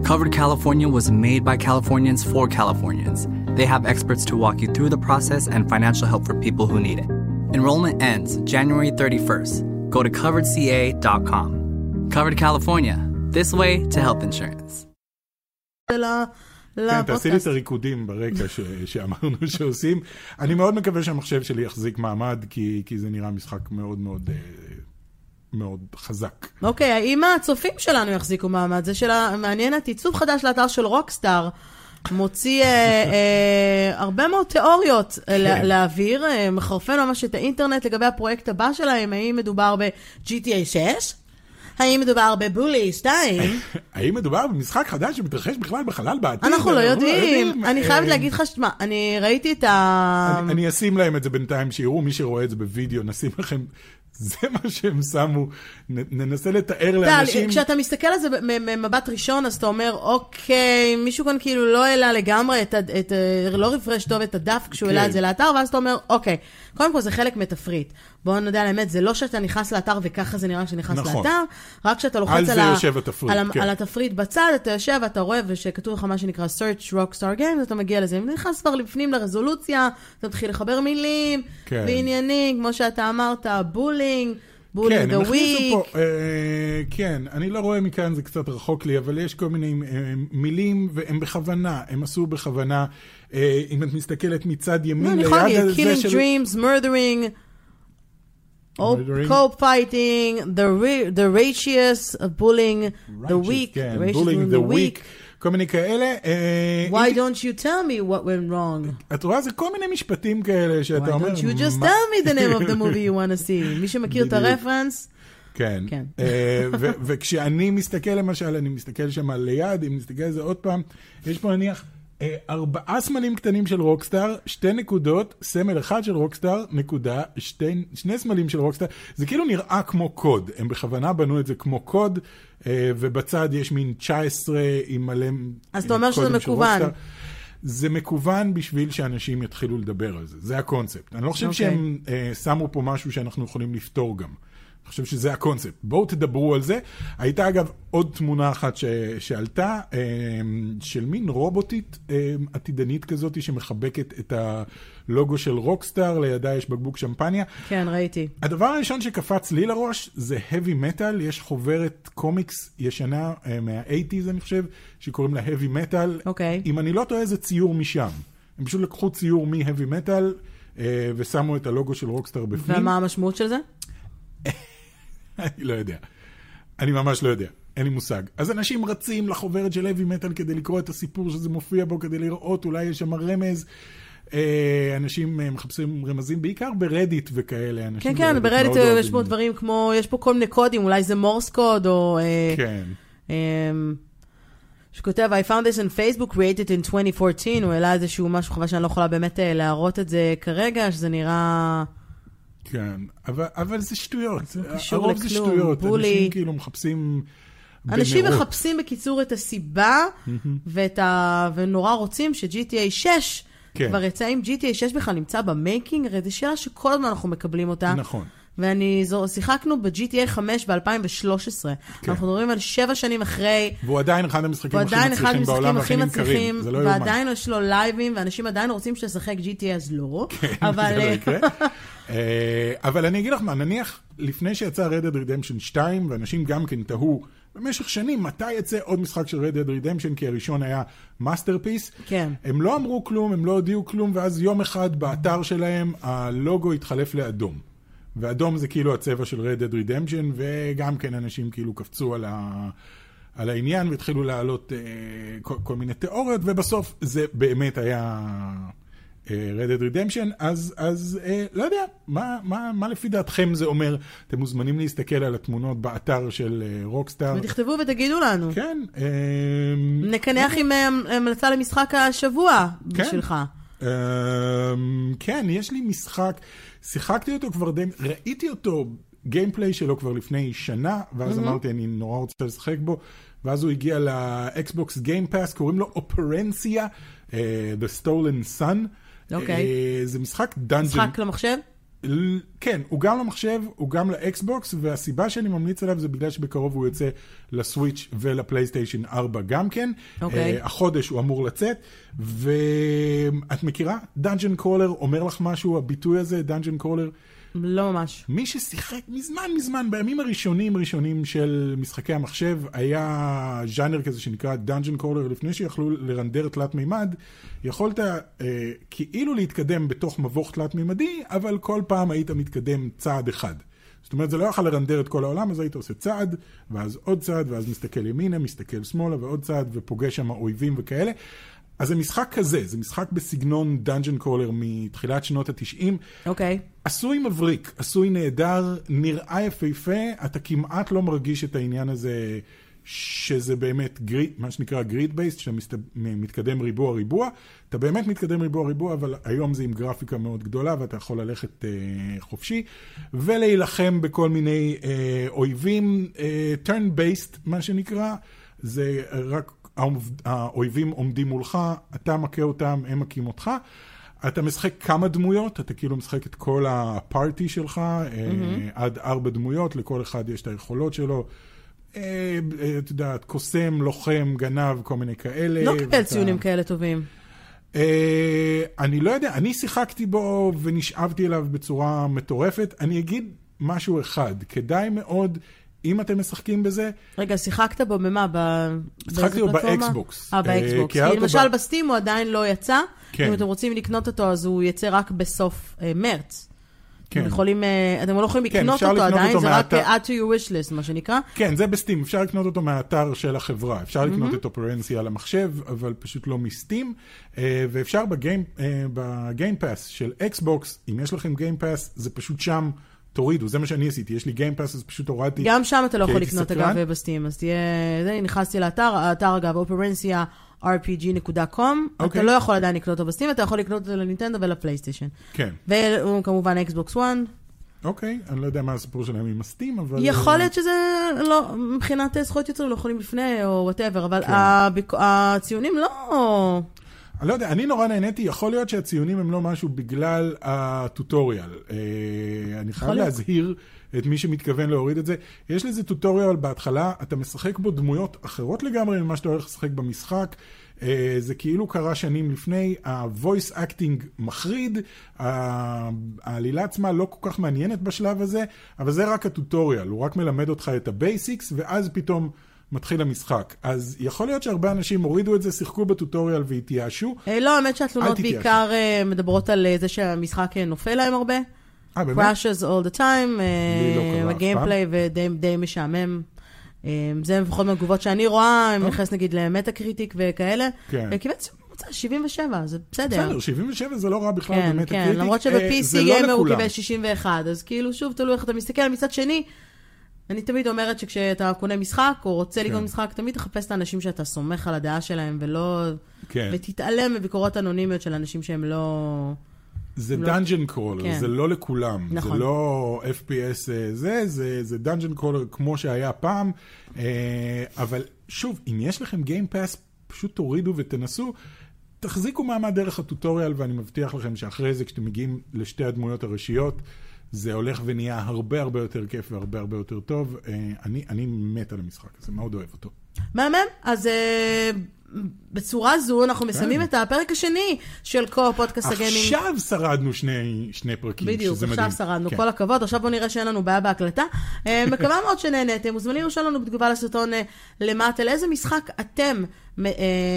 Covered California was made by Californians for Californians. They have experts to walk you through the process and financial help for people who need it. Enrollment ends January 31st. Go to coveredca.com. Covered California, this way to health insurance. ל- כן, תעשי לי את לפודקאסט. הריקודים ברקע ש, שאמרנו שעושים. אני מאוד מקווה שהמחשב שלי יחזיק מעמד, כי, כי זה נראה משחק מאוד מאוד, אה, מאוד חזק. אוקיי, האם הצופים שלנו יחזיקו מעמד? זה שאלה מעניינת. עיצוב חדש לאתר של רוקסטאר מוציא אה, אה, הרבה מאוד תיאוריות אה, לה- לאוויר, אה, מחרפן ממש את האינטרנט לגבי הפרויקט הבא שלהם, האם מדובר ב-GTA 6? האם מדובר בבולי 2? האם מדובר במשחק חדש שמתרחש בכלל בחלל בעתיד? אנחנו לא יודעים. אני אה, חייבת להגיד לך, שמע, אני ראיתי את ה... אני אשים להם את זה בינתיים, שיראו מי שרואה את זה בווידאו, נשים לכם, זה מה שהם שמו, נ, ננסה לתאר לאנשים. כשאתה מסתכל על זה ממבט ראשון, אז אתה אומר, אוקיי, מישהו כאן כאילו לא העלה לגמרי את, את לא רפרש טוב את הדף כשהוא העלה כן. את זה לאתר, ואז אתה אומר, אוקיי, קודם כל זה חלק מתפריט. בואו נודה על האמת, זה לא שאתה נכנס לאתר וככה זה נראה כשאתה נכנס נכון. לאתר, רק כשאתה לוחץ על על, ה- התפריט, על, כן. על התפריט בצד, אתה יושב ואתה רואה, ושכתוב לך מה שנקרא search rockstar games, אתה מגיע לזה. אם נכנס כבר לפנים לרזולוציה, אתה מתחיל לחבר מילים, כן. ועניינים, כמו שאתה אמרת, בולינג. כן, בולינג דה הכניסו וויק. פה, אה, כן, אני לא רואה מכאן, זה קצת רחוק לי, אבל יש כל מיני אה, מילים, והם בכוונה, הם עשו בכוונה. אה, אם את מסתכלת מצד לא, ימין אני יכולה ליד להגיד, הזה killing של... dreams, murdering, Murdering. co-fighting, the, re- the righteous, uh, bullying, the Righteous, weak, כן, righteous bullying the weak, כל מיני כאלה. אה, Why don't you tell me what went wrong? את רואה, זה כל מיני משפטים כאלה Why שאתה אומר... don't you just tell me the name of the movie you want to see? מי שמכיר את. הרפרנס, כן. כן. אה, וכשאני מסתכל למשל, אני מסתכל שם ליד, אם נסתכל על זה עוד פעם, יש פה נניח אה, ארבעה סמלים קטנים של רוקסטאר, שתי נקודות, סמל אחד של רוקסטאר, נקודה, שתי, שני סמלים של רוקסטאר. זה כאילו נראה כמו קוד, הם בכוונה בנו את זה כמו קוד, אה, ובצד יש מין 19 עם מלא... אז אתה אומר שזה מכוון. רוקסטאר. זה מכוון בשביל שאנשים יתחילו לדבר על זה, זה הקונספט. אני לא חושב אוקיי. שהם אה, שמו פה משהו שאנחנו יכולים לפתור גם. אני חושב שזה הקונספט. בואו תדברו על זה. הייתה אגב עוד תמונה אחת ש, שעלתה, אה, של מין רובוטית אה, עתידנית כזאת שמחבקת את הלוגו של רוקסטאר, לידה יש בקבוק שמפניה. כן, ראיתי. הדבר הראשון שקפץ לי לראש זה heavy metal, יש חוברת קומיקס ישנה אה, מה-80's אני חושב, שקוראים לה heavy metal. אוקיי. אם אני לא טועה זה ציור משם. הם פשוט לקחו ציור מ-heavy metal ושמו את הלוגו של רוקסטאר בפנים. ומה המשמעות של זה? אני לא יודע. אני ממש לא יודע. אין לי מושג. אז אנשים רצים לחוברת של heavy metal כדי לקרוא את הסיפור שזה מופיע בו, כדי לראות, אולי יש שם רמז. אה, אנשים אה, מחפשים רמזים, בעיקר ברדיט וכאלה. כן, כן, ברדיט מאוד יש. פה דברים כמו, יש פה כל מיני קודים, אולי זה מורס קוד, או... אה, כן. אמ, שכותב, I found this on Facebook, created in 2014, הוא העלה איזשהו משהו, חבל שאני לא יכולה באמת להראות את זה כרגע, שזה נראה... כן, אבל, אבל זה שטויות. קשור הרוב זה לכלום, שטויות. בולי. אנשים כאילו מחפשים אנשים במרוץ. מחפשים בקיצור את הסיבה, ואת ה... ונורא רוצים ש-GTA 6 כן. כבר יצא, אם GTA 6 בכלל נמצא במייקינג, הרי זו שאלה שכל הזמן אנחנו מקבלים אותה. נכון. ואני, זו, שיחקנו ב-GTA 5 ב-2013. כן. אנחנו מדברים על שבע שנים אחרי, והוא עדיין אחד המשחקים הכי מצליחים בעולם הכי נמכרים. זה לא יאומן. ועדיין יש לו לייבים, ואנשים עדיין רוצים שתשחק GTA, אז לא. אבל... זה לא אה, יקרה. אה, אבל אני אגיד לך מה, נניח לפני שיצא Red Dead Redemption 2, ואנשים גם כן תהו במשך שנים מתי יצא עוד משחק של Red Dead Redemption, כי הראשון היה masterpiece. כן. הם לא אמרו כלום, הם לא הודיעו כלום, ואז יום אחד באתר שלהם הלוגו התחלף לאדום. ואדום זה כאילו הצבע של Red Dead Redemption, וגם כן אנשים כאילו קפצו על, ה... על העניין והתחילו להעלות אה, כל, כל מיני תיאוריות, ובסוף זה באמת היה אה, Red Dead Redemption, אז, אז אה, לא יודע, מה, מה, מה לפי דעתכם זה אומר? אתם מוזמנים להסתכל על התמונות באתר של רוקסטאר. ותכתבו ותגידו לנו. כן. אה, נקנח עם אה, המלצה למשחק השבוע כן. בשבילך. אמ, כן, יש לי משחק, שיחקתי אותו כבר די, ראיתי אותו, גיימפליי שלו כבר לפני שנה, ואז אמרתי, אני נורא רוצה לשחק בו, ואז הוא הגיע לאקסבוקס גיימפאס, קוראים לו Operencia, אה, The Stolen Sun. אוקיי. אה, זה משחק dungeon. משחק למחשב? כן, הוא גם למחשב, הוא גם לאקסבוקס, והסיבה שאני ממליץ עליו זה בגלל שבקרוב הוא יוצא לסוויץ' ולפלייסטיישן 4 גם כן. אוקיי. אה, החודש הוא אמור לצאת, ואת מכירה? dungeon crawler אומר לך משהו, הביטוי הזה, dungeon crawler? לא ממש. מי ששיחק מזמן מזמן, בימים הראשונים ראשונים של משחקי המחשב, היה ז'אנר כזה שנקרא dungeon crawler, לפני שיכלו לרנדר תלת מימד, יכולת אה, כאילו להתקדם בתוך מבוך תלת מימדי, אבל כל פעם היית מתקדם צעד אחד. זאת אומרת, זה לא יכול לרנדר את כל העולם, אז היית עושה צעד, ואז עוד צעד, ואז מסתכל ימינה, מסתכל שמאלה, ועוד צעד, ופוגש שם אויבים וכאלה. אז זה משחק כזה, זה משחק בסגנון dungeon crawler מתחילת שנות התשעים. אוקיי. עשוי מבריק, עשוי נהדר, נראה יפהפה, אתה כמעט לא מרגיש את העניין הזה שזה באמת גריד, מה שנקרא גריד בייסט, שמתקדם ריבוע ריבוע. אתה באמת מתקדם ריבוע ריבוע, אבל היום זה עם גרפיקה מאוד גדולה ואתה יכול ללכת אה, חופשי, ולהילחם בכל מיני אה, אויבים, אה, turn based מה שנקרא, זה רק האויבים עומדים מולך, אתה מכה אותם, הם מכים אותך. אתה משחק כמה דמויות, אתה כאילו משחק את כל הפארטי שלך, mm-hmm. עד ארבע דמויות, לכל אחד יש את היכולות שלו. אה, אה, את יודעת, קוסם, לוחם, גנב, כל מיני כאלה. לא קיבל ואתה- ציונים כאלה טובים. אה, אני לא יודע, אני שיחקתי בו ונשאבתי אליו בצורה מטורפת. אני אגיד משהו אחד, כדאי מאוד, אם אתם משחקים בזה, רגע, שיחקת בו במה? ב... שיחקתי בו? באקסבוקס. אה, אה, באקסבוקס. כי למשל ב- בסטים הוא עדיין לא יצא. כן. אם אתם רוצים לקנות אותו, אז הוא יצא רק בסוף אה, מרץ. כן. אתם יכולים, אה, אתם לא יכולים כן, לקנות אפשר אותו לקנות עדיין, אותו זה רק מהאתר. אה, add to your wish list, מה שנקרא. כן, זה בסטים, אפשר לקנות אותו מהאתר של החברה. אפשר לקנות את Operencia על המחשב, אבל פשוט לא מסטים. אה, ואפשר בגיים, אה, בגיימפאס של אקסבוקס, אם יש לכם גיימפאס, זה פשוט שם, תורידו, זה מה שאני עשיתי. יש לי גיימפאס, אז פשוט הורדתי. גם שם אתה לא יכול לקנות. אגב בסטים, אז תהיה... זה, נכנסתי לאתר, האתר אגב, operencia.rpg.com. אתה אוקיי. לא יכול עדיין לקנות אותו בסטים, אתה יכול לקנות אותו לנינטנדו ולפלייסטיישן. כן, והוא כמובן אקסבוקס 1. אוקיי, אני לא יודע מה הסיפור שלהם עם הסטים, אבל... יכול להיות שזה לא, מבחינת זכויות יוצרים, לא יכולים לפני או whatever, אבל כן. הציונים לא... אני לא יודע, אני נורא נהניתי, יכול להיות שהציונים הם לא משהו בגלל הטוטוריאל. אה, אני חייב. להזהיר את מי שמתכוון להוריד את זה. יש לזה tutorial בהתחלה, אתה משחק בו דמויות אחרות לגמרי ממה שאתה הולך לשחק במשחק. אה, זה כאילו קרה שנים לפני, ה-voice acting מחריד, העלילה עצמה לא כל כך מעניינת בשלב הזה, אבל זה רק הטוטוריאל, הוא רק מלמד אותך את ה-basics, ואז פתאום מתחיל המשחק. אז יכול להיות שהרבה אנשים הורידו את זה, שיחקו בטוטוריאל והתייאשו. אה, לא, האמת שהתלונות. בעיקר אה, מדברות על אה, זה שהמשחק נופל להם הרבה. אה, באמת? crashes all the time, לא ה-gameplay ודי די משעמם. זה לפחות מהתגובות שאני רואה, אם טוב. נכנס נגיד ל-Metacritic וכאלה. כן. קיבל ציון ממוצע 77, זה בסדר. בסדר, 77 זה לא רע בכלל כן, באמת כן, ה-critic. למרות שב-PC גיימר הוא. קיבל 61, אז כאילו, שוב, תלוי איך אתה מסתכל. מצד שני, אני תמיד אומרת שכשאתה קונה משחק, או רוצה כן. לקנות משחק, תמיד תחפש את האנשים שאתה סומך על הדעה שלהם, ולא... כן. ותתעלם מביקורות אנונימיות של אנשים שהם לא... זה לא- dungeon crawler, כן. זה לא לכולם. נכון. זה לא FPS אה, זה, זה, זה dungeon crawler כמו שהיה פעם. אה, אבל שוב, אם יש לכם גיימפאס, פשוט תורידו ותנסו. תחזיקו מעמד דרך הטוטוריאל, ואני מבטיח לכם שאחרי זה, כשאתם מגיעים לשתי הדמויות הראשיות, זה הולך ונהיה הרבה הרבה יותר כיף והרבה הרבה יותר טוב. אה, אני, אני מת על המשחק הזה, מאוד אוהב אותו. מהמם. אז אה, בצורה זו אנחנו מסיימים את הפרק השני של כה פודקאסט הגיימינג. עכשיו שרדנו שני, שני פרקים, בדיוק, שזה עכשיו מדהים. שרדנו, כן. כל הכבוד, עכשיו בואו נראה שאין לנו בעיה בהקלטה. אה, מקווה מאוד שנהנתם, מוזמנים לשאול לנו בתגובה לסרטון למטה, לאיזה משחק אתם,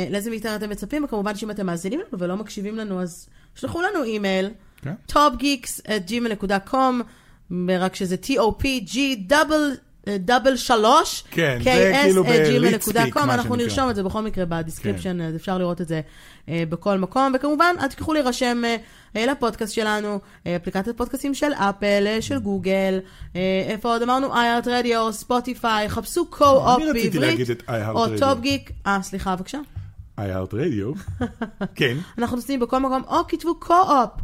לאיזה מאיתנו אתם מצפים, וכמובן שאם אתם מאזינים לנו ולא מקשיבים לנו, אז שלחו לנו אימייל, כן. topgeeks@gmail.com, רק שזה T-O-P-G דאבל... דאבל שלוש, כן, זה כאילו מה אנחנו. נרשום את זה בכל מקרה בדיסקריפשן, אז אפשר לראות את זה אה, בכל מקום. וכמובן, אל תשכחו להירשם אה, אה, לפודקאסט שלנו, אפליקציית פודקאסטים של אפל, של גוגל, איפה עוד אמרנו? iHeart Radio, ספוטיפיי, חפשו co-op בעברית, או Radio. טופ גיק, אה, סליחה, בבקשה. iHeart Radio. כן. אנחנו נוסעים בכל מקום, או כתבו co-op,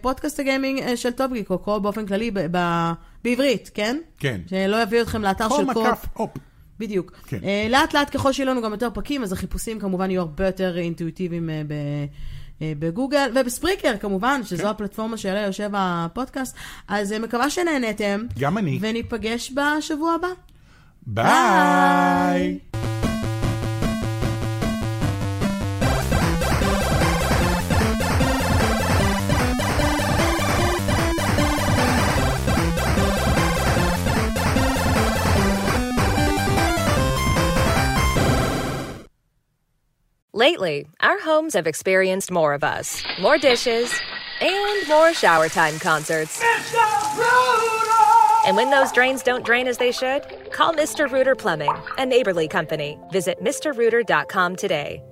פודקאסט הגיימינג אה, של טופ גיק, או co באופן כללי ב- ב- בעברית, כן? כן. שלא יביאו אתכם לאתר של. מקף אופ. בדיוק. כן. אה, לאט לאט ככל שיהיו לנו גם יותר פרקים, אז החיפושים כמובן יהיו הרבה יותר אינטואיטיביים אה, ב... אה, בגוגל ובספריקר כמובן, שזו כן. הפלטפורמה שעליה יושב הפודקאסט. אז אה, מקווה שנהנתם. גם אני. וניפגש בשבוע הבא. ביי. Lately, our homes have experienced more of us, more dishes, and more shower time concerts. And when those drains don't drain as they should, call Mr. Rooter Plumbing, a neighborly company. Visit MrRooter.com today.